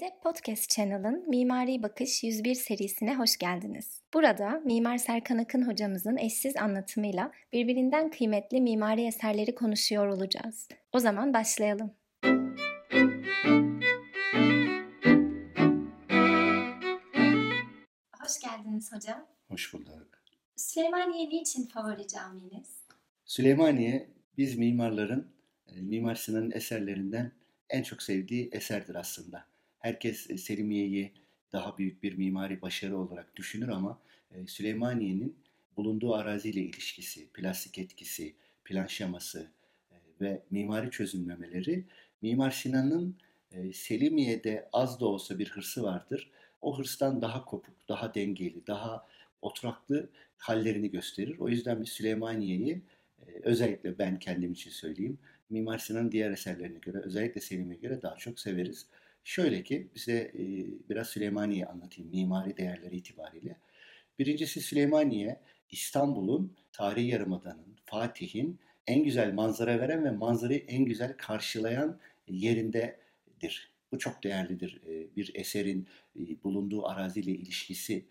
EDEP Podcast Channel'ın Mimari Bakış 101 serisine hoş geldiniz. Burada Mimar Serkan Akın hocamızın eşsiz anlatımıyla birbirinden kıymetli mimari eserleri konuşuyor olacağız. O zaman başlayalım. Hoş geldiniz hocam. Hoş bulduk. Süleymaniye niçin favori caminiz? Süleymaniye biz mimarların e, Mimar Sinan'ın eserlerinden en çok sevdiği eserdir aslında. Herkes e, Selimiye'yi daha büyük bir mimari başarı olarak düşünür ama e, Süleymaniye'nin bulunduğu araziyle ilişkisi, plastik etkisi, plan şeması ve mimari çözümlemeleri Mimar Sinan'ın Selimiye'de az da olsa bir hırsı vardır. O hırstan daha kopuk, daha dengeli, daha oturaklı hallerini gösterir. O yüzden biz Süleymaniye'yi özellikle ben kendim için söyleyeyim Mimar Sinan'ın diğer eserlerine göre özellikle Selim'e göre daha çok severiz. Şöyle ki size e, biraz Süleymaniye anlatayım mimari değerleri itibariyle. Birincisi Süleymaniye İstanbul'un tarihi yarımadanın, Fatih'in en güzel manzara veren ve manzarayı en güzel karşılayan yerindedir. Bu çok değerlidir. E, bir eserin e, bulunduğu araziyle ilişkisi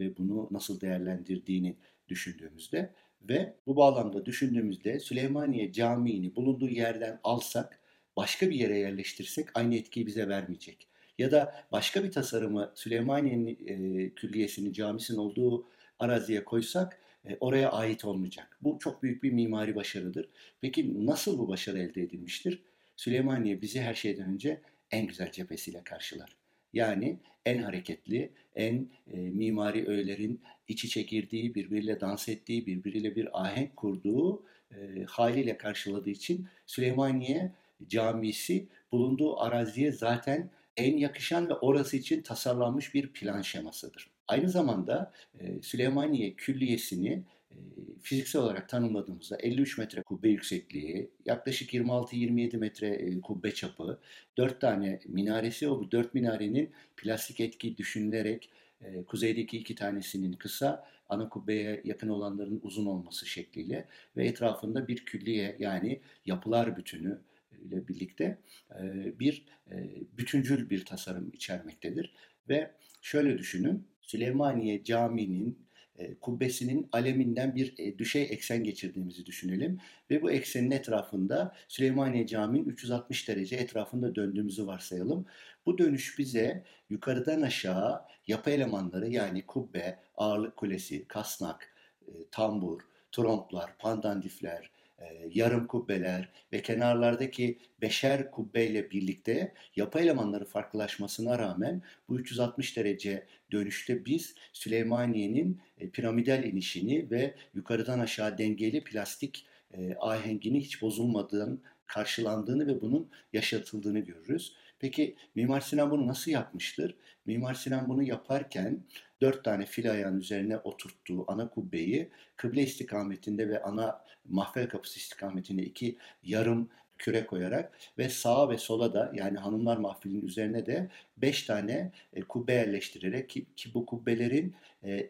ve bunu nasıl değerlendirdiğini düşündüğümüzde ve bu bağlamda düşündüğümüzde Süleymaniye Camii'ni bulunduğu yerden alsak, başka bir yere yerleştirsek aynı etkiyi bize vermeyecek. Ya da başka bir tasarımı Süleymaniye'nin e, külliyesinin, camisinin olduğu araziye koysak e, oraya ait olmayacak. Bu çok büyük bir mimari başarıdır. Peki nasıl bu başarı elde edilmiştir? Süleymaniye bizi her şeyden önce en güzel cephesiyle karşılar. Yani en hareketli, en e, mimari öğelerin iç içe girdiği, birbiriyle dans ettiği, birbiriyle bir ahenk kurduğu e, haliyle karşıladığı için Süleymaniye Camisi bulunduğu araziye zaten en yakışan ve orası için tasarlanmış bir plan şemasıdır. Aynı zamanda e, Süleymaniye Külliyesi'ni e, fiziksel olarak tanımladığımızda 53 metre kubbe yüksekliği, yaklaşık 26-27 metre e, kubbe çapı, 4 tane minaresi o bu 4 minarenin plastik etki düşünülerek kuzeydeki iki tanesinin kısa, ana kubbeye yakın olanların uzun olması şekliyle ve etrafında bir külliye yani yapılar bütünü ile birlikte bir bütüncül bir tasarım içermektedir. Ve şöyle düşünün, Süleymaniye Camii'nin e, kubbesinin aleminden bir e, düşey eksen geçirdiğimizi düşünelim. Ve bu eksenin etrafında Süleymaniye Camii'nin 360 derece etrafında döndüğümüzü varsayalım. Bu dönüş bize yukarıdan aşağı yapı elemanları yani kubbe, ağırlık kulesi, kasnak, e, tambur, tromplar, pandandifler, e, yarım kubbeler ve kenarlardaki beşer kubbeyle birlikte yapı elemanları farklılaşmasına rağmen bu 360 derece dönüşte biz Süleymaniye'nin e, piramidal inişini ve yukarıdan aşağı dengeli plastik e, ahengini hiç bozulmadığını, karşılandığını ve bunun yaşatıldığını görürüz. Peki Mimar Sinan bunu nasıl yapmıştır? Mimar Sinan bunu yaparken dört tane fil ayağının üzerine oturttuğu ana kubbeyi kıble istikametinde ve ana mahfel kapısı istikametinde iki yarım küre koyarak ve sağa ve sola da yani hanımlar mahfilinin üzerine de beş tane e, kubbe yerleştirerek ki, ki bu kubbelerin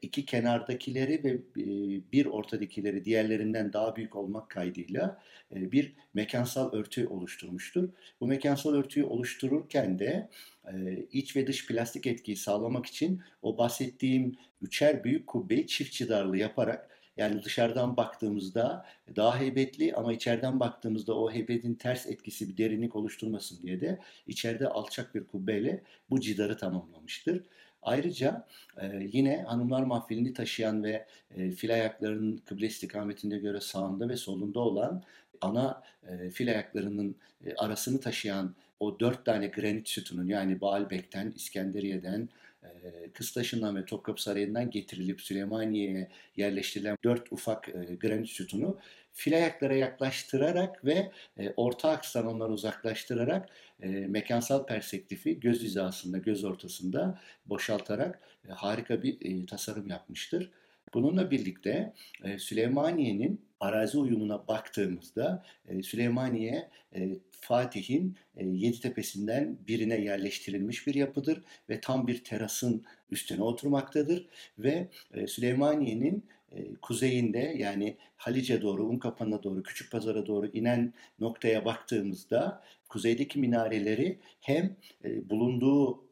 iki kenardakileri ve e, bir ortadakileri diğerlerinden daha büyük olmak kaydıyla e, bir mekansal örtü oluşturmuştur. Bu mekansal örtüyü oluştururken de e, iç ve dış plastik etkiyi sağlamak için o bahsettiğim üçer büyük kubbeyi çift çıdarlı yaparak yani dışarıdan baktığımızda daha heybetli ama içeriden baktığımızda o heybetin ters etkisi bir derinlik oluşturmasın diye de içeride alçak bir kubbeyle bu cidarı tamamlamıştır. Ayrıca e, yine hanımlar mahfilini taşıyan ve e, fil ayaklarının kıble istikametinde göre sağında ve solunda olan ana e, fil ayaklarının e, arasını taşıyan o dört tane granit sütunun yani Baalbek'ten, İskenderiye'den, Kıstaşı'ndan ve Topkapı Sarayı'ndan getirilip Süleymaniye'ye yerleştirilen dört ufak e, granit sütunu fil ayaklara yaklaştırarak ve e, orta aksdan onları uzaklaştırarak e, mekansal perspektifi göz hizasında, göz ortasında boşaltarak e, harika bir e, tasarım yapmıştır. Bununla birlikte e, Süleymaniye'nin arazi uyumuna baktığımızda e, Süleymaniye e, Fatih'in yedi tepesinden birine yerleştirilmiş bir yapıdır ve tam bir terasın üstüne oturmaktadır ve Süleymaniye'nin kuzeyinde yani Halice doğru, Unkapan'a doğru, Küçük Pazar'a doğru inen noktaya baktığımızda kuzeydeki minareleri hem bulunduğu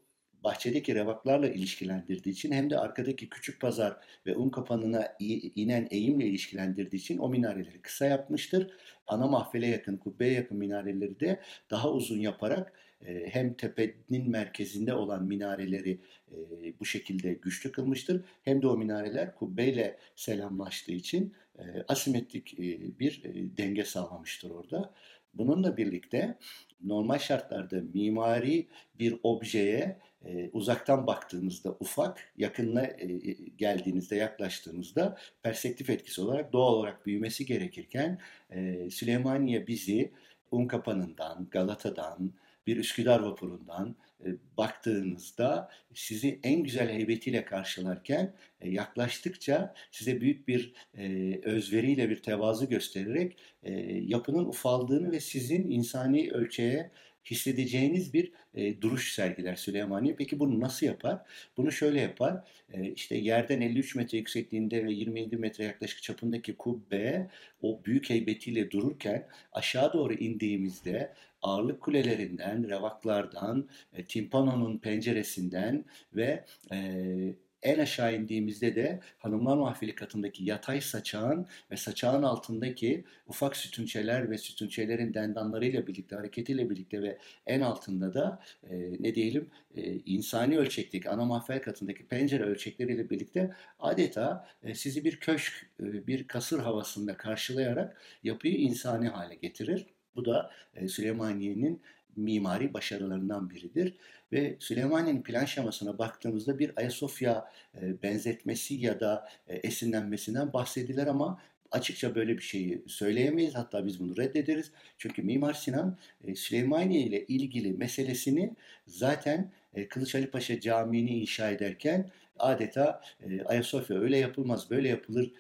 bahçedeki revaklarla ilişkilendirdiği için hem de arkadaki küçük pazar ve un kapanına inen eğimle ilişkilendirdiği için o minareleri kısa yapmıştır. Ana mahfile yakın, kubbeye yakın minareleri de daha uzun yaparak e, hem tepenin merkezinde olan minareleri e, bu şekilde güçlü kılmıştır. Hem de o minareler kubbeyle selamlaştığı için e, asimetrik bir denge sağlamıştır orada. Bununla birlikte normal şartlarda mimari bir objeye e, uzaktan baktığınızda ufak, yakınına e, geldiğinizde, yaklaştığınızda perspektif etkisi olarak doğal olarak büyümesi gerekirken e, Süleymaniye bizi Unkapanı'ndan, Galata'dan, bir Üsküdar vapurundan e, baktığınızda sizi en güzel heybetiyle karşılarken e, yaklaştıkça size büyük bir e, özveriyle bir tevazu göstererek e, yapının ufaldığını ve sizin insani ölçeğe hissedeceğiniz bir e, duruş sergiler Süleymaniye. Peki bunu nasıl yapar? Bunu şöyle yapar. E, işte yerden 53 metre yüksekliğinde ve 27 metre yaklaşık çapındaki kubbe o büyük heybetiyle dururken aşağı doğru indiğimizde ağırlık kulelerinden, revaklardan, e, timpanonun penceresinden ve e, en aşağı indiğimizde de hanımlar mahfili katındaki yatay saçağın ve saçağın altındaki ufak sütunçeler ve sütunçelerin dendanlarıyla birlikte, hareketiyle birlikte ve en altında da e, ne diyelim e, insani ölçekteki ana mahfil katındaki pencere ölçekleriyle birlikte adeta e, sizi bir köşk, e, bir kasır havasında karşılayarak yapıyı insani hale getirir. Bu da e, Süleymaniye'nin mimari başarılarından biridir. Ve Süleymaniye'nin plan şemasına baktığımızda bir Ayasofya e, benzetmesi ya da e, esinlenmesinden bahsedilir ama açıkça böyle bir şeyi söyleyemeyiz. Hatta biz bunu reddederiz. Çünkü Mimar Sinan Süleymaniye ile ilgili meselesini zaten Kılıç Ali Paşa Camii'ni inşa ederken adeta Ayasofya öyle yapılmaz böyle yapılır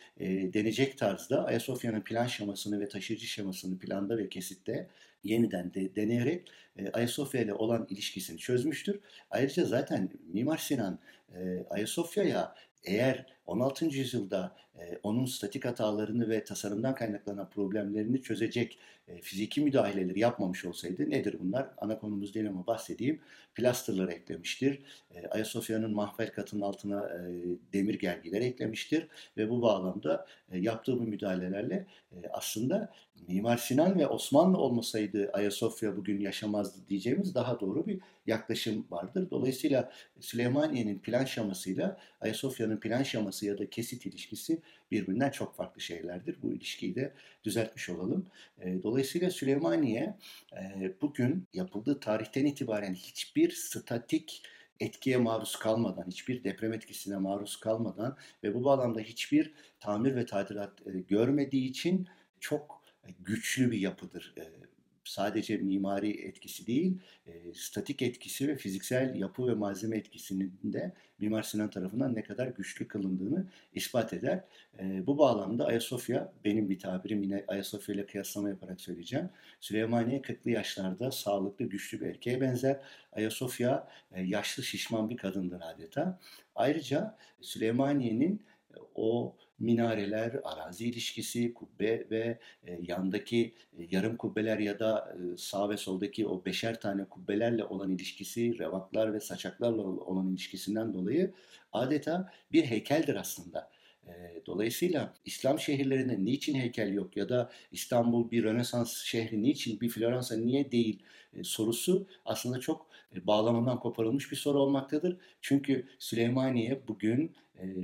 denecek tarzda Ayasofya'nın plan şemasını ve taşıyıcı şemasını planda ve kesitte yeniden de deneyerek e, Ayasofya ile olan ilişkisini çözmüştür. Ayrıca zaten Mimar Sinan e, Ayasofya'ya eğer 16. yüzyılda e, onun statik hatalarını ve tasarımdan kaynaklanan problemlerini çözecek e, fiziki müdahaleleri yapmamış olsaydı nedir bunlar? Ana konumuz değil ama bahsedeyim. Plasterları eklemiştir. E, Ayasofya'nın mahvel katının altına e, demir gergileri eklemiştir ve bu bağlamda e, yaptığı bu müdahalelerle e, aslında Mimar Sinan ve Osmanlı olmasaydı Ayasofya bugün yaşamazdı diyeceğimiz daha doğru bir yaklaşım vardır. Dolayısıyla Süleymaniye'nin plan şamasıyla Ayasofya'nın plan şaması ya da kesit ilişkisi birbirinden çok farklı şeylerdir. Bu ilişkiyi de düzeltmiş olalım. Dolayısıyla Süleymaniye bugün yapıldığı tarihten itibaren hiçbir statik etkiye maruz kalmadan, hiçbir deprem etkisine maruz kalmadan ve bu bağlamda hiçbir tamir ve tadilat görmediği için çok güçlü bir yapıdır sadece mimari etkisi değil, e, statik etkisi ve fiziksel yapı ve malzeme etkisinin de Mimar Sinan tarafından ne kadar güçlü kılındığını ispat eder. E, bu bağlamda Ayasofya, benim bir tabirim yine Ayasofya ile kıyaslama yaparak söyleyeceğim. Süleymaniye 40'lı yaşlarda sağlıklı, güçlü bir erkeğe benzer. Ayasofya e, yaşlı, şişman bir kadındır adeta. Ayrıca Süleymaniye'nin e, o minareler, arazi ilişkisi, kubbe ve e, yandaki e, yarım kubbeler ya da e, sağ ve soldaki o beşer tane kubbelerle olan ilişkisi, revaklar ve saçaklarla olan ilişkisinden dolayı adeta bir heykeldir aslında. E, dolayısıyla İslam şehirlerinde niçin heykel yok ya da İstanbul bir Rönesans şehri niçin bir Floransa niye değil e, sorusu aslında çok e, bağlamından koparılmış bir soru olmaktadır. Çünkü Süleymaniye bugün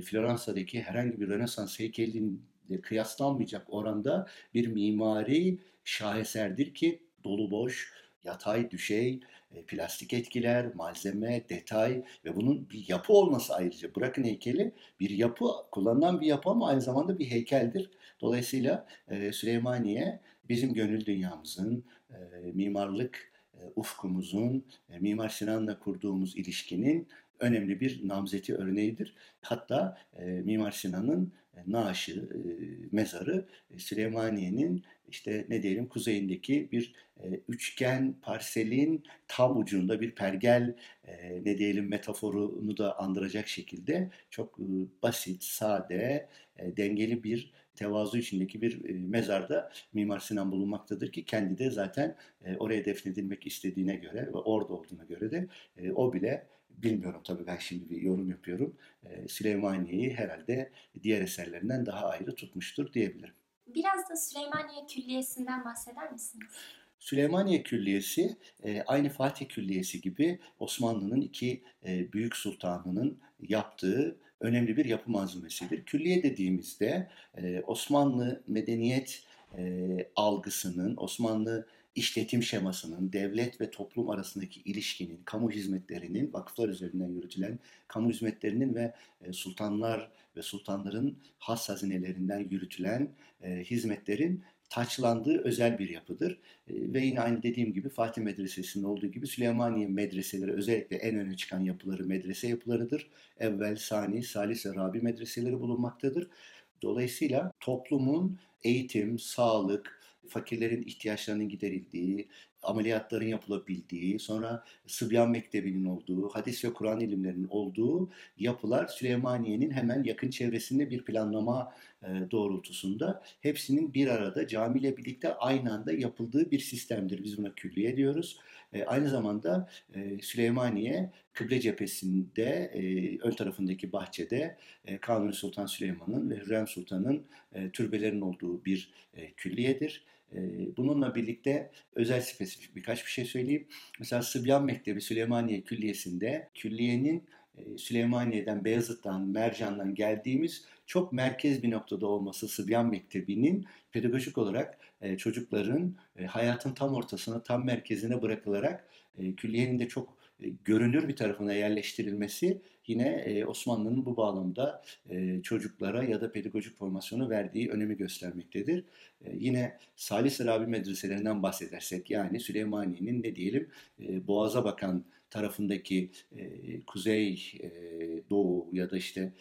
Floransa'daki herhangi bir Rönesans heykeliyle kıyaslanmayacak oranda bir mimari şaheserdir ki dolu boş, yatay, düşey, e, plastik etkiler, malzeme, detay ve bunun bir yapı olması ayrıca. Bırakın heykeli bir yapı, kullanılan bir yapı ama aynı zamanda bir heykeldir. Dolayısıyla e, Süleymaniye bizim gönül dünyamızın, e, mimarlık ufkumuzun, Mimar Sinan'la kurduğumuz ilişkinin önemli bir namzeti örneğidir. Hatta Mimar Sinan'ın naaşı, e, mezarı Süleymaniye'nin işte ne diyelim kuzeyindeki bir e, üçgen parselin tam ucunda bir pergel e, ne diyelim metaforunu da andıracak şekilde çok e, basit, sade, e, dengeli bir tevazu içindeki bir e, mezarda Mimar Sinan bulunmaktadır ki kendi de zaten e, oraya defnedilmek istediğine göre ve orada olduğuna göre de e, o bile bilmiyorum tabii ben şimdi bir yorum yapıyorum. Süleymaniye'yi herhalde diğer eserlerinden daha ayrı tutmuştur diyebilirim. Biraz da Süleymaniye Külliyesi'nden bahseder misiniz? Süleymaniye Külliyesi aynı Fatih Külliyesi gibi Osmanlı'nın iki büyük sultanının yaptığı önemli bir yapı malzemesidir. Külliye dediğimizde Osmanlı medeniyet algısının, Osmanlı işletim şemasının, devlet ve toplum arasındaki ilişkinin, kamu hizmetlerinin, vakıflar üzerinden yürütülen kamu hizmetlerinin ve sultanlar ve sultanların has hazinelerinden yürütülen hizmetlerin taçlandığı özel bir yapıdır. Ve yine aynı dediğim gibi Fatih Medresesi'nin olduğu gibi Süleymaniye medreseleri özellikle en öne çıkan yapıları medrese yapılarıdır. Evvel, Sani, Salis ve Rabi medreseleri bulunmaktadır. Dolayısıyla toplumun eğitim, sağlık, fakirlerin ihtiyaçlarının giderildiği, ameliyatların yapılabildiği, sonra Sıbyan Mektebi'nin olduğu, hadis ve Kur'an ilimlerinin olduğu yapılar Süleymaniye'nin hemen yakın çevresinde bir planlama e, doğrultusunda hepsinin bir arada camiyle birlikte aynı anda yapıldığı bir sistemdir. Biz buna külliye diyoruz. E, aynı zamanda e, Süleymaniye kıble cephesinde ön tarafındaki bahçede Kanuni Sultan Süleyman'ın ve Hürrem Sultan'ın türbelerin olduğu bir külliyedir. Bununla birlikte özel spesifik birkaç bir şey söyleyeyim. Mesela Sıbyan Mektebi Süleymaniye Külliyesi'nde külliyenin Süleymaniye'den, Beyazıt'tan, Mercan'dan geldiğimiz çok merkez bir noktada olması Sıbyan Mektebi'nin pedagojik olarak çocukların hayatın tam ortasına, tam merkezine bırakılarak külliyenin de çok görünür bir tarafına yerleştirilmesi yine Osmanlı'nın bu bağlamda çocuklara ya da pedagojik formasyonu verdiği önemi göstermektedir. Yine Salih Serabi medreselerinden bahsedersek yani Süleymaniye'nin ne diyelim Boğaz'a bakan tarafındaki e, kuzey e, doğu ya da işte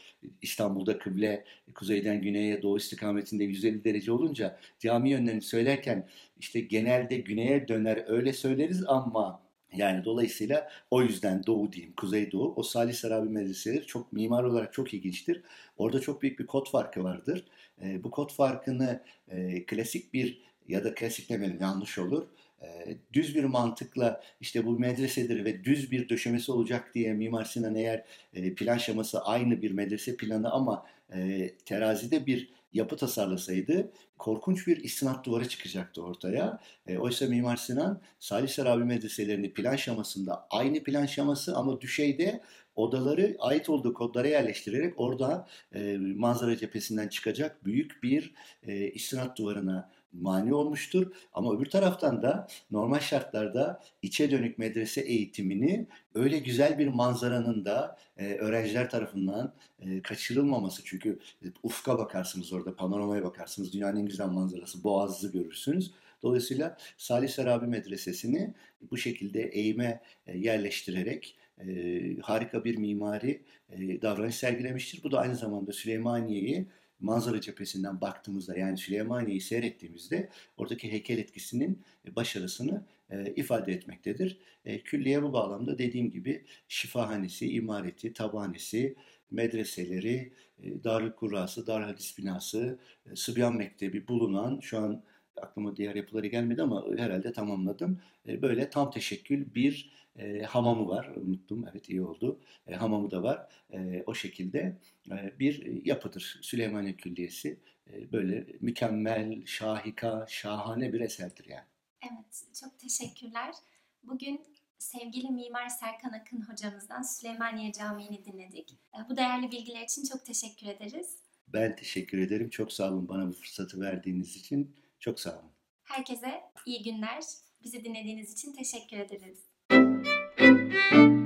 İstanbul'da kıble kuzeyden güneye doğu istikametinde 150 derece olunca cami yönlerini söylerken işte genelde güneye döner öyle söyleriz ama yani dolayısıyla o yüzden doğu diyeyim, kuzey doğu. O Salih Sarabi medreseleri çok mimar olarak çok ilginçtir. Orada çok büyük bir kod farkı vardır. E, bu kod farkını e, klasik bir ya da klasik demeyelim yanlış olur düz bir mantıkla işte bu medresedir ve düz bir döşemesi olacak diye Mimar Sinan eğer plan şeması aynı bir medrese planı ama terazide bir yapı tasarlasaydı korkunç bir istinat duvarı çıkacaktı ortaya. E, oysa Mimar Sinan Salih Sarabi medreselerini plan şamasında aynı plan şaması ama düşeyde odaları ait olduğu kodlara yerleştirerek orada e, manzara cephesinden çıkacak büyük bir e, istinat duvarına mani olmuştur. Ama öbür taraftan da normal şartlarda içe dönük medrese eğitimini öyle güzel bir manzaranın da e, öğrenciler tarafından e, kaçırılmaması. Çünkü ufka bakarsınız orada, panoramaya bakarsınız. Dünyanın en güzel manzarası, Boğaz'ı görürsünüz. Dolayısıyla Salih Sarabi Medresesi'ni bu şekilde eğime e, yerleştirerek e, harika bir mimari e, davranış sergilemiştir. Bu da aynı zamanda Süleymaniye'yi manzara cephesinden baktığımızda yani Süleymaniye'yi seyrettiğimizde oradaki heykel etkisinin e, başarısını e, ifade etmektedir. E, külliye bu bağlamda dediğim gibi şifahanesi, imareti, tabhanesi, medreseleri, e, Darül Kurrası, Dar Hadis binası, e, Sıbyan Mektebi bulunan şu an aklıma diğer yapıları gelmedi ama herhalde tamamladım. E, böyle tam teşekkül bir e, hamamı var. Unuttum. Evet iyi oldu. E, hamamı da var. E, o şekilde e, bir yapıdır. Süleymaniye Külliyesi e, böyle mükemmel, şahika, şahane bir eserdir yani. Evet, çok teşekkürler. Bugün sevgili mimar Serkan Akın hocamızdan Süleymaniye Camii'ni dinledik. Bu değerli bilgiler için çok teşekkür ederiz. Ben teşekkür ederim. Çok sağ olun bana bu fırsatı verdiğiniz için. Çok sağ olun. Herkese iyi günler. Bizi dinlediğiniz için teşekkür ederiz. Música